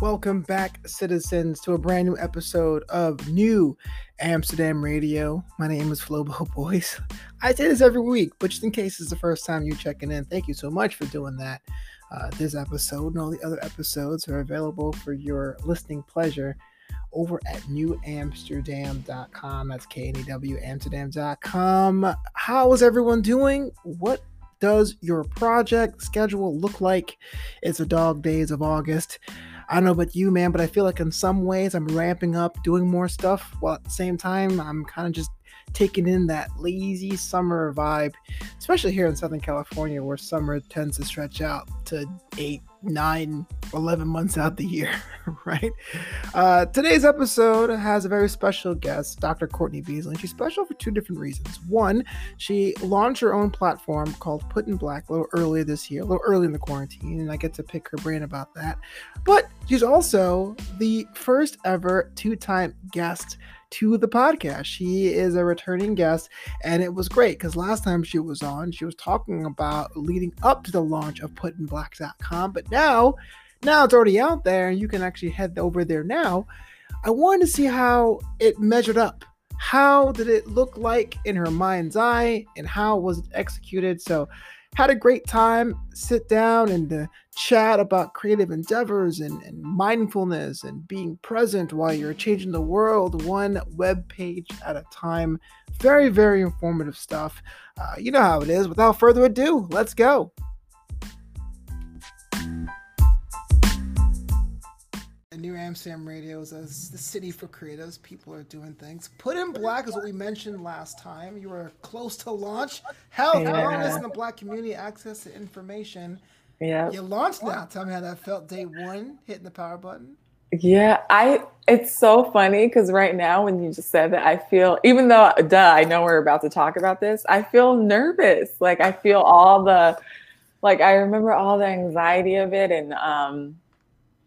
Welcome back, citizens, to a brand new episode of New Amsterdam Radio. My name is Flobo Boys. I say this every week, but just in case it's the first time you're checking in, thank you so much for doing that. Uh, this episode and all the other episodes are available for your listening pleasure over at knewamsterdam.com. That's K N E W Amsterdam.com. How is everyone doing? What does your project schedule look like? It's the dog days of August. I don't know about you, man, but I feel like in some ways I'm ramping up, doing more stuff, while at the same time I'm kind of just taking in that lazy summer vibe, especially here in Southern California, where summer tends to stretch out to eight, nine, 11 months out the year, right? Uh, today's episode has a very special guest, Dr. Courtney Beasley. And she's special for two different reasons. One, she launched her own platform called Put in Black a little earlier this year, a little early in the quarantine, and I get to pick her brain about that. But she's also the first ever two time guest to the podcast. She is a returning guest, and it was great because last time she was on, she was talking about leading up to the launch of putinblack.com. But now, now it's already out there, and you can actually head over there now. I wanted to see how it measured up. How did it look like in her mind's eye, and how was it executed? So had a great time, sit down and uh, chat about creative endeavors and, and, mindfulness and being present while you're changing the world one web page at a time. Very, very informative stuff. Uh, you know how it is. Without further ado, let's go. New Amsterdam Radio is the city for creatives. People are doing things. Put in Black is what we mentioned last time. You were close to launch. Health, yeah. wellness, and the Black community access to information. Yeah. You launched now. Tell me how that felt day one, hitting the power button. Yeah, I. It's so funny because right now, when you just said that, I feel even though, duh, I know we're about to talk about this. I feel nervous. Like I feel all the, like I remember all the anxiety of it, and um,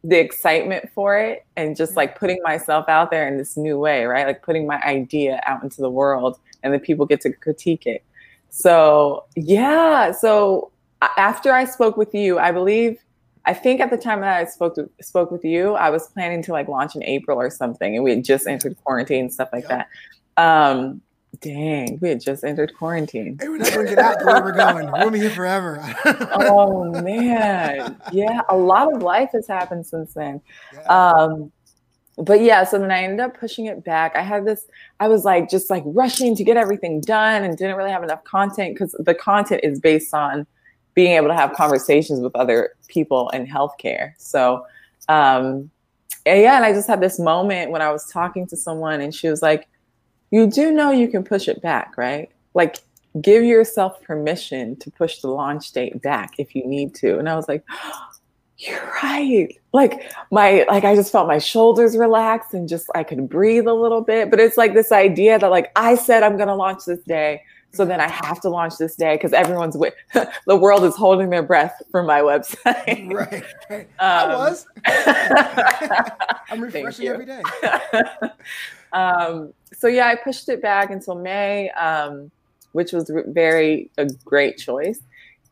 the excitement for it and just like putting myself out there in this new way, right? Like putting my idea out into the world and then people get to critique it. So, yeah. So, after I spoke with you, I believe I think at the time that I spoke to, spoke with you, I was planning to like launch in April or something and we had just entered quarantine and stuff like that. Um Dang, we had just entered quarantine. Hey, we're not gonna get out where we're going. We're gonna be here forever. oh man, yeah, a lot of life has happened since then. Yeah. Um, but yeah, so then I ended up pushing it back. I had this, I was like just like rushing to get everything done and didn't really have enough content because the content is based on being able to have conversations with other people in healthcare. So um, yeah, and I just had this moment when I was talking to someone and she was like you do know you can push it back, right? Like give yourself permission to push the launch date back if you need to. And I was like, you're right. Like my like I just felt my shoulders relax and just I could breathe a little bit. But it's like this idea that like I said I'm gonna launch this day. So then I have to launch this day because everyone's with the world is holding their breath for my website. Right. right. Um, I was. I'm refreshing every day. Um, so yeah, I pushed it back until May, um, which was very a great choice,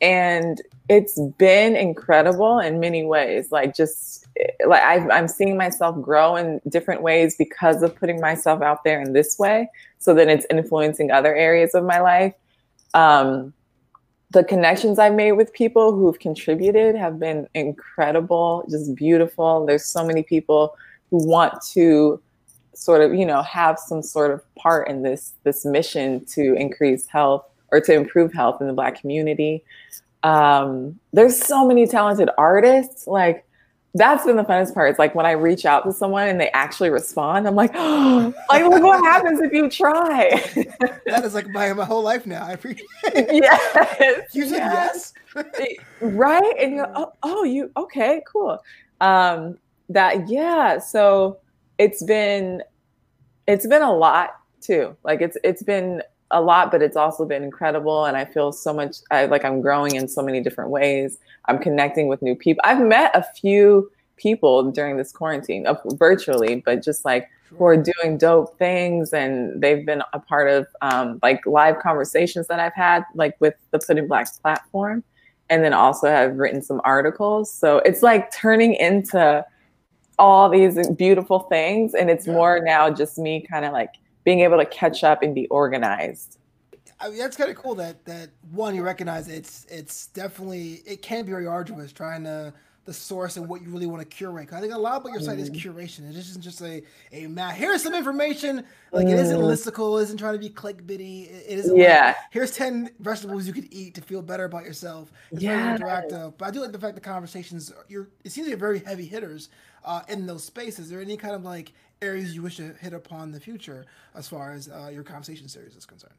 and it's been incredible in many ways. Like just like i I'm seeing myself grow in different ways because of putting myself out there in this way, so that it's influencing other areas of my life. Um, the connections I've made with people who've contributed have been incredible, just beautiful. There's so many people who want to sort of you know have some sort of part in this this mission to increase health or to improve health in the black community um, there's so many talented artists like that's been the funnest part. It's like when I reach out to someone and they actually respond, I'm like, oh, like look what happens if you try. that is like my, my whole life now. I appreciate it. Yes. You said yes. yes. right. And you're oh, oh, you okay, cool. Um, that yeah. So it's been it's been a lot too. Like it's it's been a lot, but it's also been incredible. And I feel so much I like I'm growing in so many different ways. I'm connecting with new people. I've met a few people during this quarantine, uh, virtually, but just like who are doing dope things, and they've been a part of um, like live conversations that I've had, like with the Put in Black platform, and then also have written some articles. So it's like turning into all these beautiful things. And it's yeah. more now just me kind of like being able to catch up and be organized. I mean, that's kind of cool that that one you recognize it's it's definitely it can be very arduous trying to the source and what you really want to curate. I think a lot about your site is mm. curation. It isn't just a a map. Here's some information. Like mm. it isn't mm. listicle. It isn't trying to be clickbaity. It, it isn't. Yeah. Like, here's ten vegetables you could eat to feel better about yourself. It's yeah. very interactive. But I do like the fact the conversations. You're. It seems like you're very heavy hitters uh, in those spaces. Is there any kind of like areas you wish to hit upon in the future as far as uh, your conversation series is concerned?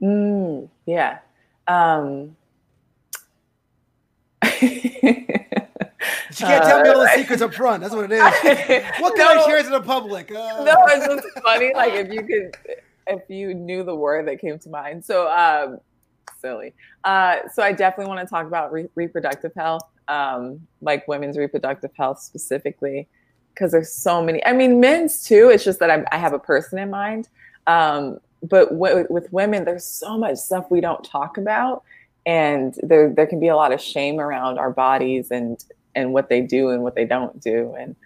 Mm, yeah. Um, She can't tell me all the uh, secrets up front. That's what it is. what can no, I share to the public? Uh. No, it's just funny. Like if you could, if you knew the word that came to mind. So um, silly. Uh, so I definitely want to talk about re- reproductive health, um, like women's reproductive health specifically, because there's so many. I mean, men's too. It's just that I'm, i have a person in mind. Um, but w- with women, there's so much stuff we don't talk about and there there can be a lot of shame around our bodies and and what they do and what they don't do. And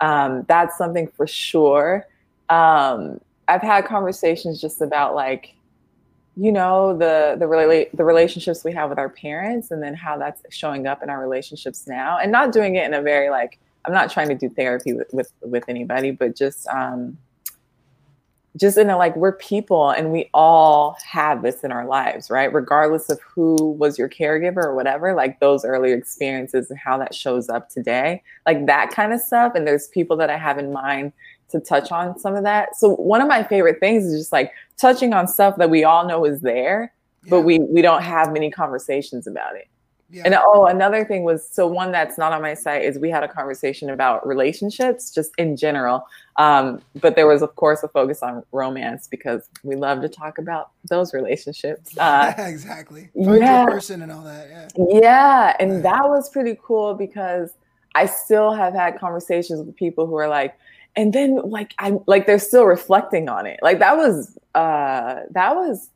um, that's something for sure. Um, I've had conversations just about like, you know, the the rela- the relationships we have with our parents, and then how that's showing up in our relationships now, and not doing it in a very like I'm not trying to do therapy with with, with anybody, but just um, just in a like we're people and we all have this in our lives right? Regardless of who was your caregiver or whatever like those early experiences and how that shows up today like that kind of stuff. And there's people that i have in mind to touch on some of that so one of my favorite things is just like touching on stuff that we all know is there yeah. but we we don't have many conversations about it yeah. And oh, another thing was so one that's not on my site is we had a conversation about relationships just in general. Um, but there was, of course, a focus on romance because we love to talk about those relationships. Uh, yeah, exactly. yeah. person and all that. Yeah. Yeah. And yeah. that was pretty cool because I still have had conversations with people who are like, and then like I'm like they're still reflecting on it. Like that was uh that was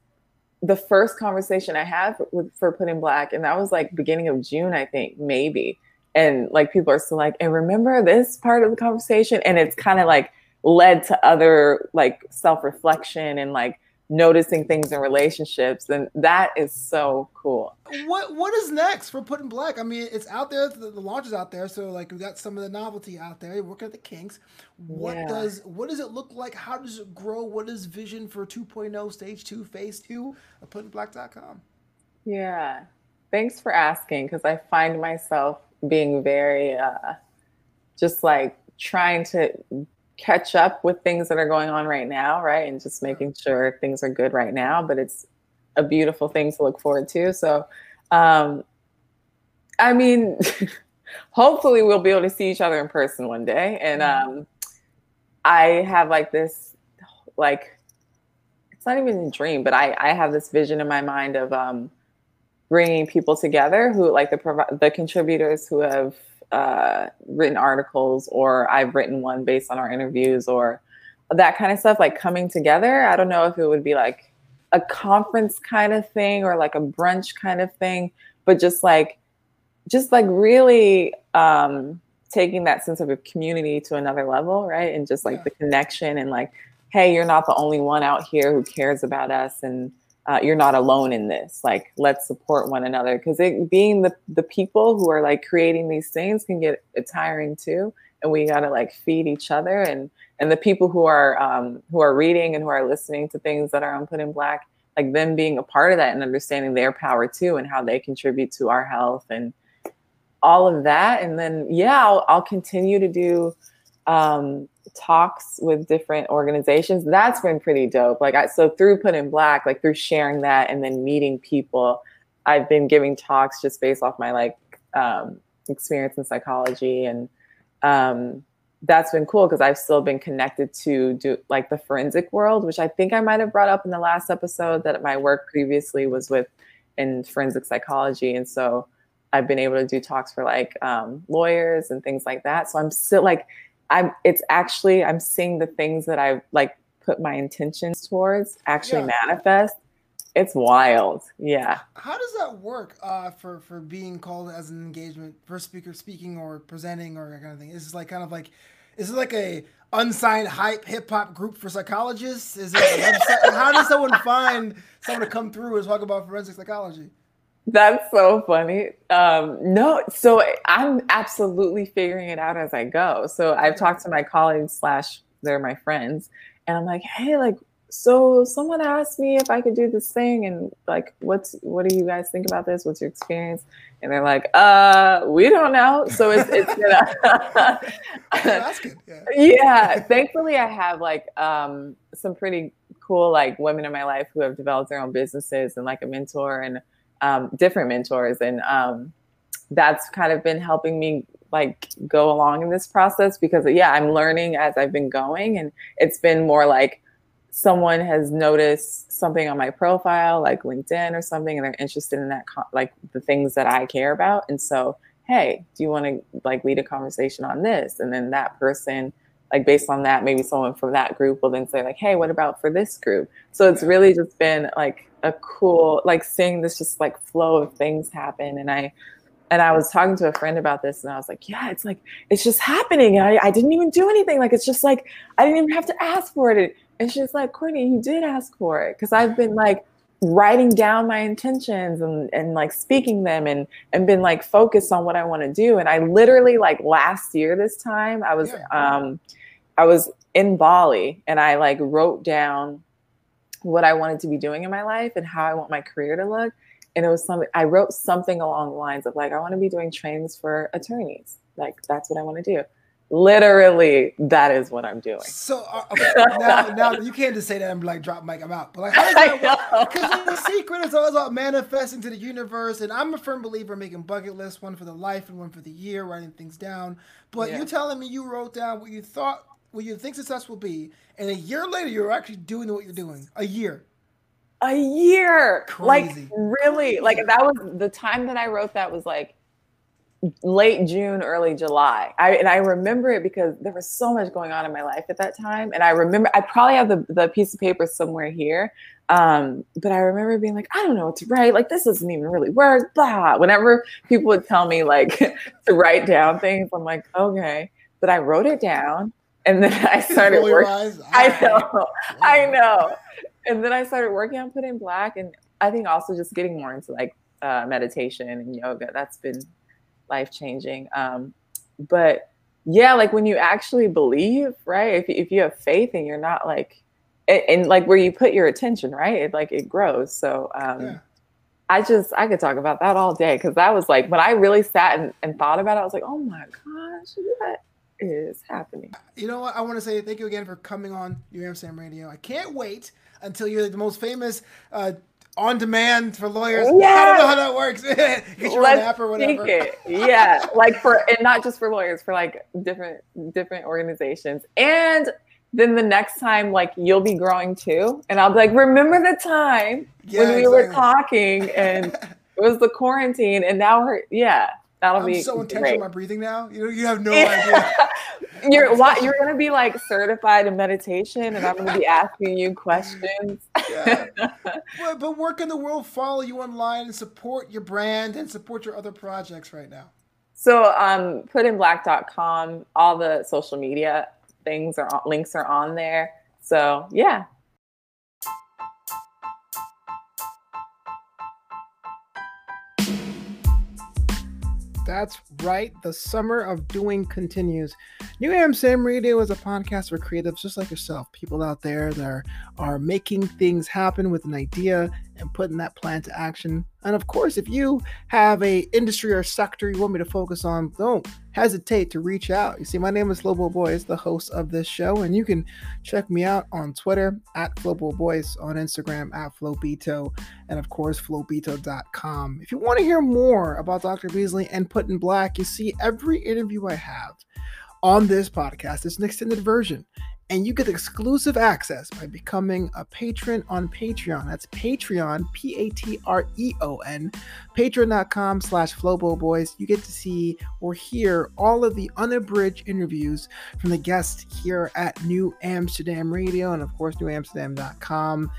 the first conversation I had for Put in Black, and that was like beginning of June, I think, maybe. And like people are still like, and remember this part of the conversation, and it's kind of like led to other like self reflection and like noticing things in relationships and that is so cool. What what is next for Put in Black? I mean it's out there the, the launch is out there so like we got some of the novelty out there You're working at the kinks. What yeah. does what does it look like? How does it grow? What is vision for 2.0 stage 2 phase 2 of putinblack.com yeah. Thanks for asking because i find myself being very uh just like trying to catch up with things that are going on right now, right? And just making sure things are good right now. But it's a beautiful thing to look forward to. So, um, I mean, hopefully we'll be able to see each other in person one day. And um, I have like this, like, it's not even a dream, but I, I have this vision in my mind of um, bringing people together who, like the the contributors who have uh, written articles or I've written one based on our interviews or that kind of stuff, like coming together. I don't know if it would be like a conference kind of thing or like a brunch kind of thing, but just like, just like really um, taking that sense of a community to another level, right? And just like yeah. the connection and like, hey, you're not the only one out here who cares about us and uh, you're not alone in this. Like, let's support one another because it being the the people who are like creating these things can get tiring too, and we gotta like feed each other and and the people who are um, who are reading and who are listening to things that are on Put in Black, like them being a part of that and understanding their power too and how they contribute to our health and all of that. And then yeah, I'll, I'll continue to do um, talks with different organizations. That's been pretty dope. Like I so through Put in Black, like through sharing that and then meeting people, I've been giving talks just based off my like um, experience in psychology and um, that's been cool because I've still been connected to do like the forensic world, which I think I might have brought up in the last episode that my work previously was with in forensic psychology, and so I've been able to do talks for like um, lawyers and things like that. So I'm still like I'm it's actually I'm seeing the things that I've like put my intentions towards actually yeah. manifest. It's wild. Yeah. How does that work uh, for for being called as an engagement for speaker speaking or presenting or that kind of thing? Is this like kind of like is it like a unsigned hype hip hop group for psychologists? Is it? How does someone find someone to come through and talk about forensic psychology? That's so funny. Um, no, so I'm absolutely figuring it out as I go. So I've talked to my colleagues slash they're my friends, and I'm like, hey, like, so someone asked me if I could do this thing, and like, what's what do you guys think about this? What's your experience? And they're like, uh, we don't know. So it's it's gonna. Yeah. yeah. Thankfully, I have like um some pretty cool like women in my life who have developed their own businesses and like a mentor and um, different mentors, and um, that's kind of been helping me like go along in this process because yeah, I'm learning as I've been going, and it's been more like someone has noticed something on my profile, like LinkedIn or something, and they're interested in that, like the things that I care about, and so hey, do you want to like lead a conversation on this? And then that person like based on that maybe someone from that group will then say like hey what about for this group? So it's really just been like a cool like seeing this just like flow of things happen. And i and i was talking to a friend about this and i was like yeah it's like it's just happening. And i, I didn't even do anything. Like it's just like i didn't even have to ask for it. And she's like courtney you did ask for it. Because i've been like writing down my intentions and, and like speaking them and and been like focused on what I want to do. And I literally like last year this time I was yeah. um I was in Bali and I like wrote down what I wanted to be doing in my life and how I want my career to look. And it was something I wrote something along the lines of like, I want to be doing trainings for attorneys. Like that's what I want to do. Literally, that is what I'm doing. So uh, okay, now, now you can't just say that and be like, drop mic, I'm out. But like, how does that? Because the secret is all about manifesting to the universe. And I'm a firm believer in making bucket lists, one for the life and one for the year, writing things down. But yeah. you're telling me you wrote down what you thought what you think success will be, and a year later you're actually doing what you're doing. A year. A year. Crazy. Like really. Like that was the time that I wrote that was like late June, early July. I and I remember it because there was so much going on in my life at that time. And I remember I probably have the, the piece of paper somewhere here. Um, but I remember being like, I don't know what to write. Like this doesn't even really work. Blah. Whenever people would tell me like to write down things, I'm like, okay. But I wrote it down and then I started working. I know, I know. And then I started working on Put in Black, and I think also just getting more into like uh, meditation and yoga. That's been life changing. Um, but yeah, like when you actually believe, right? If if you have faith and you're not like, and, and like where you put your attention, right? It like it grows. So. Um, yeah. I just I could talk about that all day because that was like when I really sat and, and thought about it, I was like, oh my gosh, that is happening. You know what? I want to say thank you again for coming on New Amsterdam Radio. I can't wait until you're the most famous uh, on demand for lawyers. Yeah. I don't know how that works. Get your Let's app or whatever. It. Yeah, like for and not just for lawyers, for like different different organizations. And then the next time, like you'll be growing too, and I'll be like, remember the time yeah, when we exactly. were talking and it was the quarantine, and now we're yeah. That'll I'm be so intentional my breathing now. You know, you have no idea. you're what you're gonna be like certified in meditation, and I'm gonna be asking you questions. yeah. but, but where can the world follow you online and support your brand and support your other projects right now? So um, putinblack.com, all the social media things are links are on there. So yeah, That's right. The summer of doing continues. New Amsterdam Radio is a podcast for creatives just like yourself, people out there that are, are making things happen with an idea and putting that plan to action. And of course, if you have a industry or sector you want me to focus on, don't hesitate to reach out. You see, my name is Flobo Boys, the host of this show, and you can check me out on Twitter at Flobo Boys, on Instagram at Flobito, and of course, Flobito.com. If you want to hear more about Dr. Beasley and Put in Black, you see every interview I have on this podcast is an extended version and you get exclusive access by becoming a patron on Patreon. That's Patreon, P-A-T-R-E-O-N, patreon.com slash Flobo Boys. You get to see or hear all of the unabridged interviews from the guests here at New Amsterdam Radio and of course knewamsterdam.com.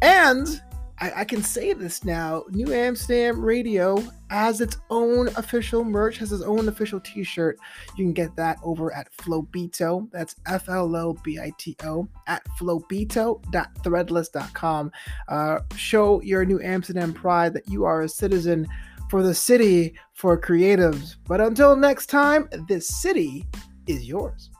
And I, I, can say this now. New Amsterdam Radio has its own official merch, has its own official T-shirt. You can get that over at Flobito. That's F L O B I T O at flobito.threadless.com. Uh, show your New Amsterdam pride that you are a citizen for the city for creatives. But until next time, this city is yours.